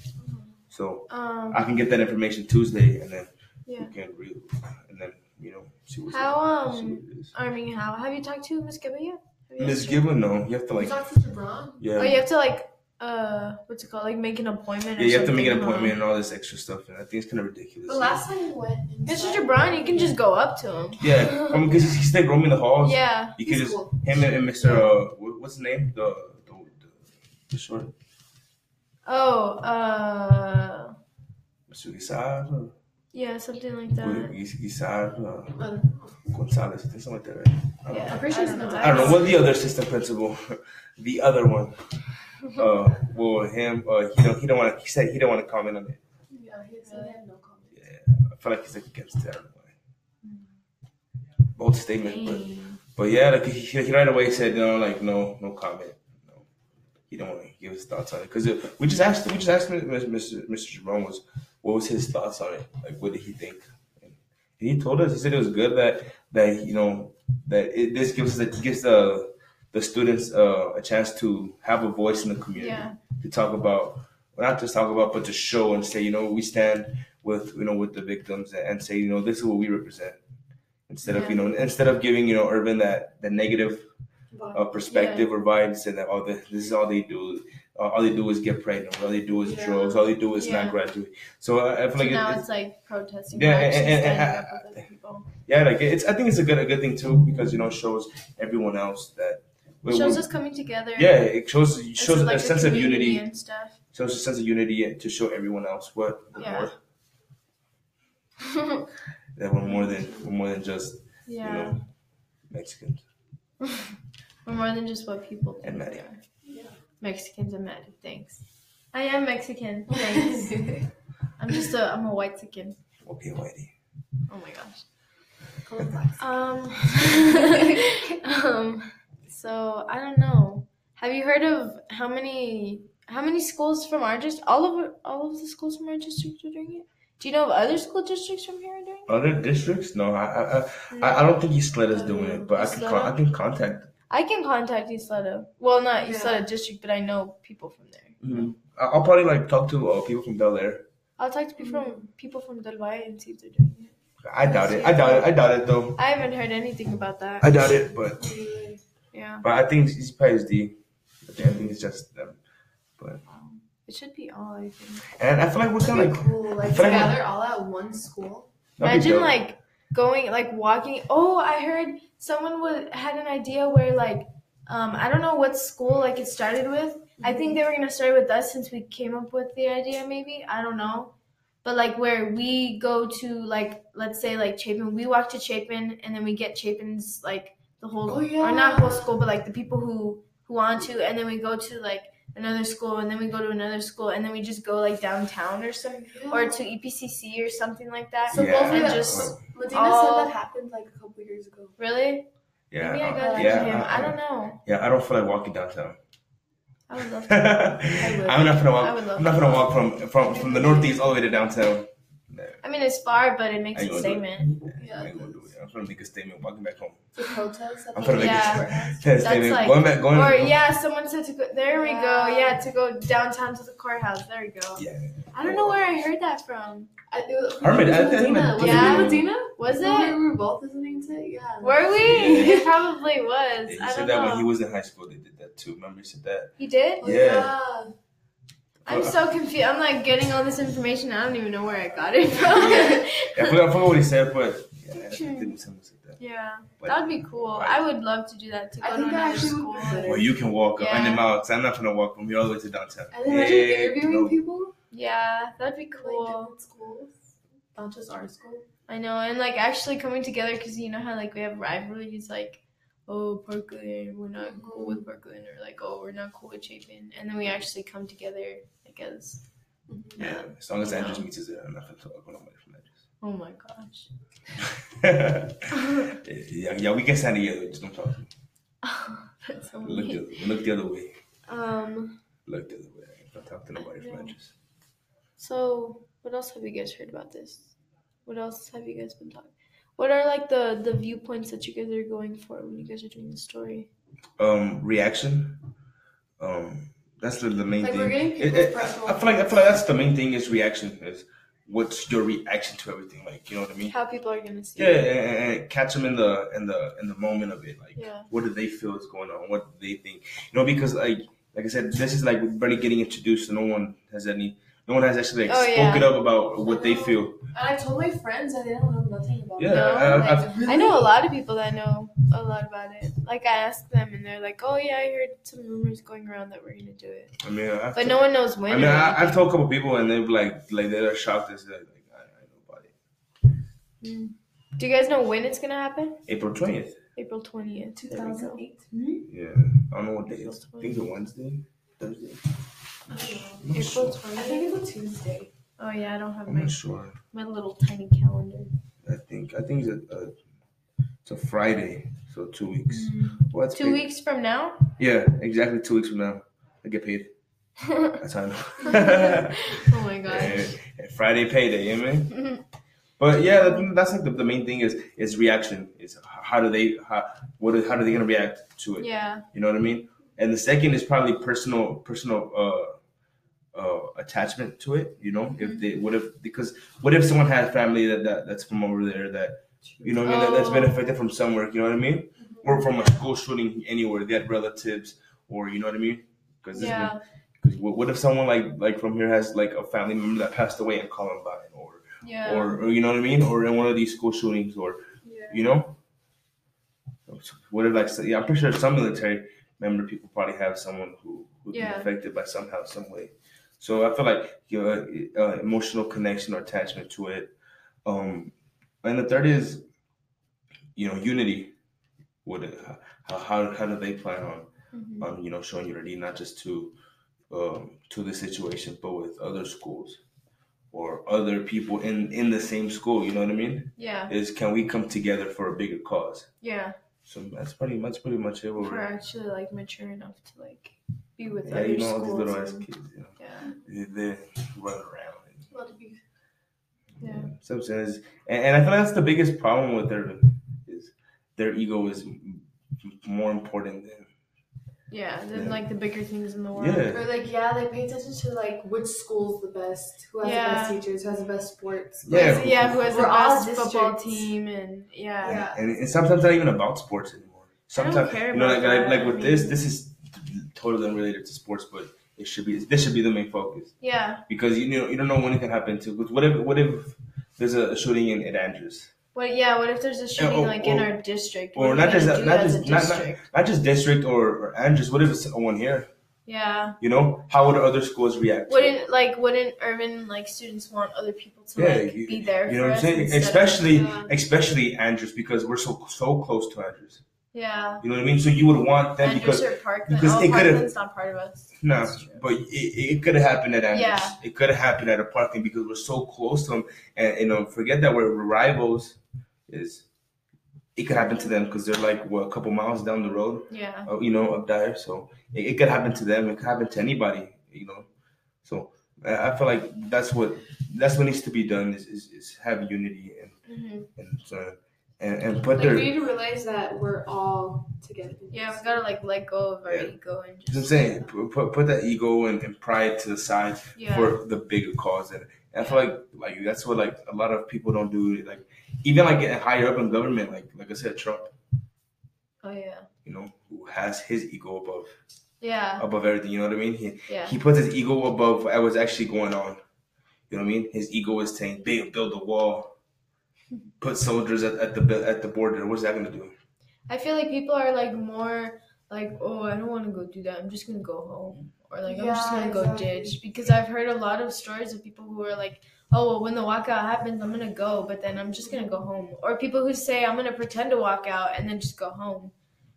So Um. I can get that information Tuesday, and then Yeah. we can read, and then you know see what's How see um. what it is. I mean, how have you talked to Miss Gibbon yet? Have you Miss asked? Gibbon, no, you have to You like talked to Jabron? yeah. Oh, you have to like. Uh, what's it called? Like make an appointment. Yeah, or you have to make an appointment and all this extra stuff, and I think it's kind of ridiculous. The last time you went, Mr. inside- Jabron, you can just go up to him. yeah, I mean, because he's like roaming the halls. Yeah. You could He's just cool. him and, and Mr. Uh, what- what's his name? The the, the, the short Oh, uh, Mr. Guisar, or yeah, something like that. Guis- Guisar, uh, Uh, Gonzalez, something like that, right? I don't, Yeah. I'm pretty sure I it's don't know. Gonzalez. I don't know what the other assistant principal, *laughs* the other one. Uh, well, him, uh, he don't he don't want to. He said he don't want to comment on it. Yeah, he said he had no comment. Yeah, I feel like he's like against it. I don't know why. Bold statement, but but yeah, like he, he right away said you no, like no, no comment. No, he don't want to give his thoughts on it because we just asked we just asked Mr. Mr. Jerome was what was his thoughts on it? Like what did he think? And he told us he said it was good that that you know that it, this gives us gives the the students uh, a chance to have a voice in the community Yeah. to talk about well, not just talk about but to show and say you know we stand with you know with the victims and say you know this is what we represent instead of you know instead of giving you know Irvin that the negative uh, perspective or vibe and saying that oh this, this is all they do uh, all they do is get pregnant all they do is Yeah. drugs all they do is Yeah. not graduate so uh, I feel So like it- now it's, it's like protesting. Yeah, Yeah, and- and- and- standing up with other people. yeah like it's I think it's a good a good thing too because you know it shows everyone else that we- shows we- us coming together. yeah it shows it It's shows like a sense of unity and stuff. shows a sense of unity to show everyone else what we're Yeah. more *laughs* that we're more than we're more than just you yeah, know Mexicans *laughs* we're more than just what people think And we Maddie. are. Yeah. Mexicans and Maddie. Thanks. I am Mexican. Thanks. *laughs* I'm just a I'm a white chicken. okay whitey Oh my gosh. Um, um, so I don't know. Have you heard of how many how many schools from our district? All of all of the schools from our district are doing it. Do you know of other school districts from here are doing other districts no I I, I. I I don't think Ysleta is doing it but I can con- I can contact I can contact Ysleta. Well, not East Yeah. Leda district, but I know people from there. Mhm. I- I'll probably like talk to uh, people from Bel Air I'll talk to people from people from Del Valle and see if they're doing it. I doubt it I doubt it I doubt it though I haven't heard anything about that. I doubt it but Really. Yeah, but I think it's probably it's think, I think it's just them But it should be all. I think. and I feel like we're kind of like cool. Like feel like- together, all at one school. Imagine like going like walking. Oh, I heard someone would had an idea where like um I don't know what school like it started with. I think they were gonna start with us since we came up with the idea. Maybe I don't know, but like where we go to like let's say like Chapin, we walk to Chapin and then we get Chapin's like the whole Oh, or not whole school, but like the people who who want to, and then we go to like another school and then we go to another school and then we just go like downtown or something or to EPCC or something like that. So Yeah. both of just Medina all- said that happened like a couple years ago. really? yeah Maybe I uh, gotta yeah yeah, him. uh, I don't know. yeah I don't feel like walking downtown I would love *laughs* to. would. I'm not gonna walk. I would love I'm not gonna walk from from from the northeast all the way to downtown. I mean, it's far, but it makes I a ain't gonna do statement. Yeah, I ain't gonna do it. I'm gonna make a statement walking back home. To protest. I'm the gonna make Yeah. *laughs* a courthouse. *laughs* statement. like- going back, going. Or yeah, someone said to go. There we go. Yeah. Yeah, to go downtown to the courthouse. There we go. Yeah. I don't know where I heard that from. I, it was, Herman, it was I think Medina. Was Yeah. it Medina? Was it? We were both listening to it. Yeah. Were we? *laughs* It probably was. He I said don't that know. when he was in high school. They did that too. Remember he said that. He did. Oh, Yeah. I'm so confused. I'm like getting all this information. I don't even know where I got it *laughs* from. I forgot, I forgot what he said, but yeah, I think someone said that. yeah, But- that would be cool. I would love to do that to I to think that another actually would school. be better. Well, you can walk Yeah. on the mountains. I'm not gonna walk from here all the way to downtown. And then imagine Heck interviewing no. people Yeah, that'd be like cool. different schools, not just our school. I know, and like actually coming together because you know how like we have rivalries, like oh Parkland, we're not cool with mm-hmm. Parkland, or like oh we're not cool with Chapin, and then we actually come together like as mm-hmm. Yeah, as long as Yeah. Andress meets us I'm uh, not gonna talk with nobody from oh my gosh. *laughs* Yeah, yeah, we can stand together. Just don't talk. to me. *laughs* That's so Look the, mean. look the other way. Um. Look the other way. Don't talk to nobody from Yeah. Andress. So what else have you guys heard about this? What else have you guys been talking? What are like the the viewpoints that you guys are going for when you guys are doing the story? Um, reaction. Um, that's the, the main Like thing. It- it- I feel like I feel like that's the main thing is reaction. Is what's your reaction to everything? Like you know what I mean? How people are gonna see Yeah, and, and catch them in the in the in the moment of it. Like, Yeah. what do they feel is going on? What do they think? You know, because like like I said, this is like barely getting introduced, so no one has any, no one has actually like Oh, yeah. spoken up about what they feel. And I told my friends and they don't know nothing about Yeah, it. No, I, like- I've- I know a lot of people that know a lot about it. Like I asked them, and they're like, "Oh yeah, I heard some rumors going around that we're gonna do it," I mean, I've, but no one knows when. I mean, I, I've told a couple people, and they're like, like they're shocked as like, like I, I know about it. Mm. Do you guys know when it's gonna happen? April twentieth. April twentieth. 2008. Yeah, I don't know what day it is. I think it's Wednesday, Thursday. I'm April sure. I think it's a Tuesday. Oh yeah, I don't have I'm my not sure. my little tiny calendar. I think I think it's a, a it's a Friday, so two weeks. Well, Two big. weeks from now. Yeah, exactly two weeks from now. I get paid. oh *laughs* That's how I know. my *laughs* gosh. And- and Friday payday, you know what I mean? But yeah, that's like the, the main thing is is reaction. Is how do they how what is, how are they gonna react to it? yeah. You know what I mean? And the second is probably personal personal uh, uh, attachment to it. You know, if they what if because what if someone has family that, that that's from over there that you know I mean that, that's been Oh. affected from somewhere. You know what I mean? Or from a school shooting anywhere. They had relatives or you know what I mean? Because Yeah. because what, if someone like like from here has like a family member that passed away in Columbine or Yeah. or, or you know what I mean or in one of these school shootings or Yeah. you know what if like so- yeah I'm pretty sure some military member people probably have someone who who's Yeah. been affected by somehow some way so I feel like you know uh, emotional connection or attachment to it um and the third is you know unity what how how, how do they plan on Mhm. on you know showing unity not just to um, to the situation but with other schools or other people in in the same school you know what i mean Yeah. is can we come together for a bigger cause Yeah. so that's pretty much pretty much it we're actually like mature enough to like be with yeah other you know all these schools. little ass and- kids you know yeah. they, they run around and, A lot of beef. Yeah. so it's- and, and i feel that's the biggest problem with their is their ego is more important than Yeah. Then Yeah. like the bigger things in the world. Yeah. Or like, yeah, they pay attention to like which school's the best, who has Yeah. the best teachers, who has the best sports. Yeah. Yeah. yeah who has the We're best football team and yeah. Yeah. and, and sometimes not even about sports anymore. Sometimes care you know, like, about like, that. like with I this, this is totally unrelated to sports, but it should be. This should be the main focus Yeah. because you know you don't know when it can happen too. What if what if there's a shooting in, in Andress, What yeah, what if there's a shooting or- like in oh. our district? or What are we not just that- not just- not- not- not just district or, or Andress. What if it's one here? Yeah. You know, how would other schools react? Wouldn't like wouldn't Irvin like students want other people to Yeah, like you- be there? You know for what I'm saying? instead of- Especially Yeah. especially Andress because we're so so close to Andress. Yeah. You know what I mean? So you would want them because Parkland. because oh, it could've- not part of us. No, but it, it could have happened at Andress. Yeah. It could have happened at a parking because we're so close to them, and you know, forget that we're rivals. Is it could happen to them because they're like what a couple miles down the road, Yeah. uh, you know, up there. So it, it could happen to them. It could happen to anybody, you know. So I I feel like that's what that's what needs to be done is is, is have unity and hmm and so and, and put Like their. we need to realize that we're all together. Yeah, this. we gotta like let go of our Yeah. ego and I'm just. saying put, put put that ego and, and pride to the side Yeah. for the bigger cause and, and I feel like like that's what like a lot of people don't do like even like getting higher up in government like like I said Trump oh yeah. you know who has his ego above Yeah. above everything you know what I mean he Yeah. he puts his ego above what's actually going on you know what I mean his ego is saying build build the wall put soldiers at, at the at the border what's that gonna do I feel like people are like more like, oh, I don't want to go do that. I'm just gonna go home, or like I'm just gonna go exactly. ditch. Because I've heard a lot of stories of people who are like, oh, well, when the walkout happens, I'm gonna go, but then I'm just gonna go home. Or people who say I'm gonna pretend to walk out and then just go home.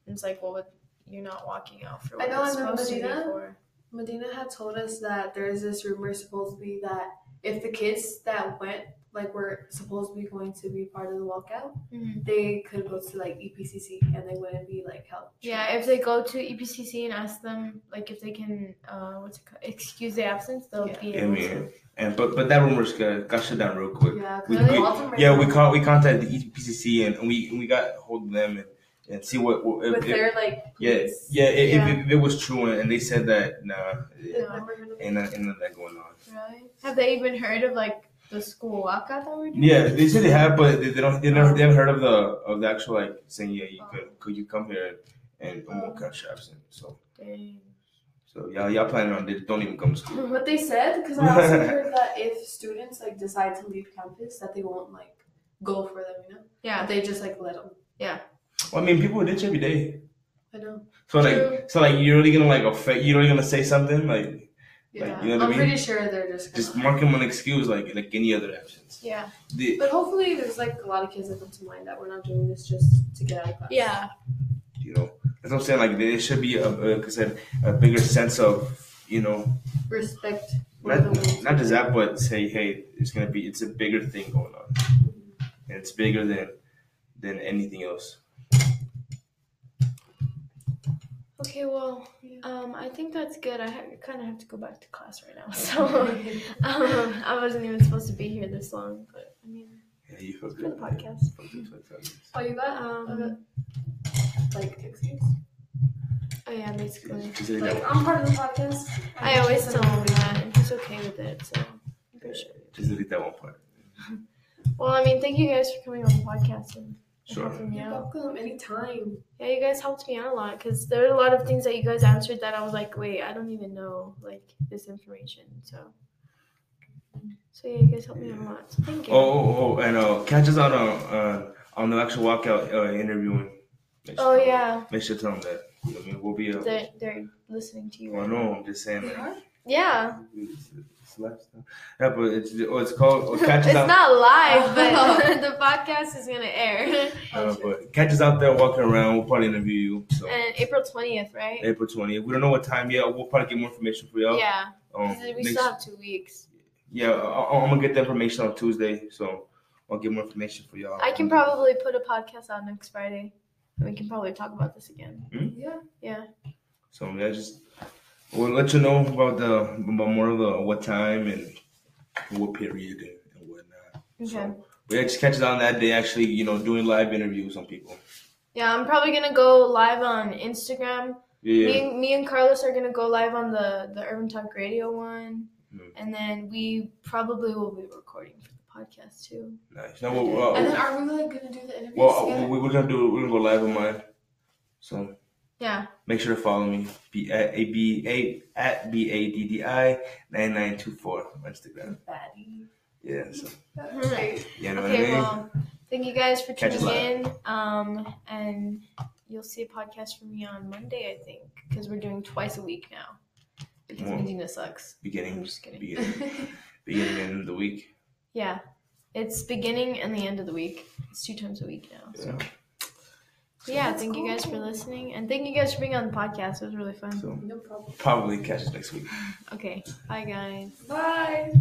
And it's like, well, what, you're not walking out for I what know, it's I know, supposed to be for. Medina had told us that there's this rumor supposedly that if the kids that went like were supposed to be going to be part of the walkout, Mhm. they could go to like EPCC and they wouldn't be like helped. Yeah, if they go to E EPCC and ask them like if they can, uh, what's it called, excuse the absence, they'll Yeah. be Yeah, able man. to. and but but that rumor's got, got shut down real quick Yeah, We- because we- Baltimore Yeah, we call we contacted the E EPCC and, and we and we got hold of them and, and see what, what if, with if- their like yeah yeah, if, Yeah. If, if it was true and they said that nah They've never heard of it. ain't nothing, ain't nothing that going on. Really? Have they even heard of like the school walkout that we're doing? Yeah, they said they have, but they, they don't they never they haven't heard of the of the actual like saying yeah you oh. could could you come here and, oh. and we'll catch you absent. So Dang. so So y'all y'all planning on this? Don't even come to school. *laughs* What they said, because I also *laughs* heard that if students like decide to leave campus, that they won't like go for them, you know. Yeah. They just like let them. Yeah. Well, I mean, people ditch every day. I know. So like, so like, you're really gonna like affect? You're really gonna say something like, Yeah. you know what I I'm mean? pretty sure they're just. just Gonna, mark him an excuse like like any other absence. Yeah. The, but hopefully, there's like a lot of kids that come to mind that we're not doing this just to get out of class. Yeah. you know, that's what I'm saying. Like there should be a, a, like I said, a bigger sense of you know, Respect. not, not just that, but say, hey, it's gonna be, it's a bigger thing going on, mm-hmm. and it's bigger than than anything else. Okay, well, um, I think that's good. I ha- kind of have to go back to class right now, *laughs* so *laughs* um, I wasn't even supposed to be here this long, but I mean, Yeah, you feel for the good. podcast. Oh, you got Um, like excuse? Oh yeah, basically. Like Like I'm part of the podcast. I always tell him that, and he's okay with it, so I'm pretty sure. just delete that one part. *laughs* Well, I mean, thank you guys for coming on the podcast and and Sure. helping me You're welcome anytime. Yeah, you guys helped me out a lot because there were a lot of things that you guys answered that I was like, wait, I don't even know like this information. So, so yeah, you guys helped me out a lot. So thank you. Oh, oh, oh, and uh, catch us on uh, uh on the actual walkout uh, interviewing. Make Oh, sure- yeah, Make sure to tell them that. You know what I mean, we'll be. Uh, they're they're listening to you. well, Right no. I'm just saying. They Like, are. Yeah, it's, it's lifestyle. Yeah, but it's oh, it's called oh, *laughs* catch it's out. not live, *laughs* but *laughs* the podcast is gonna air. Uh, but catch us out there walking around. We'll probably interview you. So and April twentieth, right? April 20th. We don't know what time yet. We'll probably get more information for y'all. Yeah, Um, 'cause we next- still have two weeks. yeah, I, I'm gonna get the information on Tuesday, so I'll get more information for y'all. I can probably put a podcast out next Friday, and we can probably talk about this again. Yeah. Yeah. So yeah, just we'll let you know about the about more of the what time and what period and, and whatnot. Okay. So we just catch us on that day. Actually, you know, doing live interviews on people. Yeah, I'm probably gonna go live on Instagram. Yeah, Me, and- me and Carlos are gonna go live on the the Urban Talk Radio one, Mhm. and then we probably will be recording for the podcast too. nice. Now, well, And uh, then are we like gonna do the interviews well, together? uh, we're gonna do we're gonna go live on mine. So Yeah. Make sure to follow me. B at a b a at b a d d i nine nine two four on Instagram. Baddie. Yeah. So That's you know what I Okay. mean. Well, thank you guys for tuning in. Um, and you'll see a podcast from me on Monday, I think, because we're doing twice a week now. Because Well, Medina sucks. beginning, I'm just kidding. beginning, *laughs* beginning of the week. Yeah. It's beginning and the end of the week. It's two times a week now. So Yeah. Yeah, That's thank you guys for listening. And thank you guys for being on the podcast. It was really fun. So No problem. probably catch us next week. Okay. Bye guys. Bye.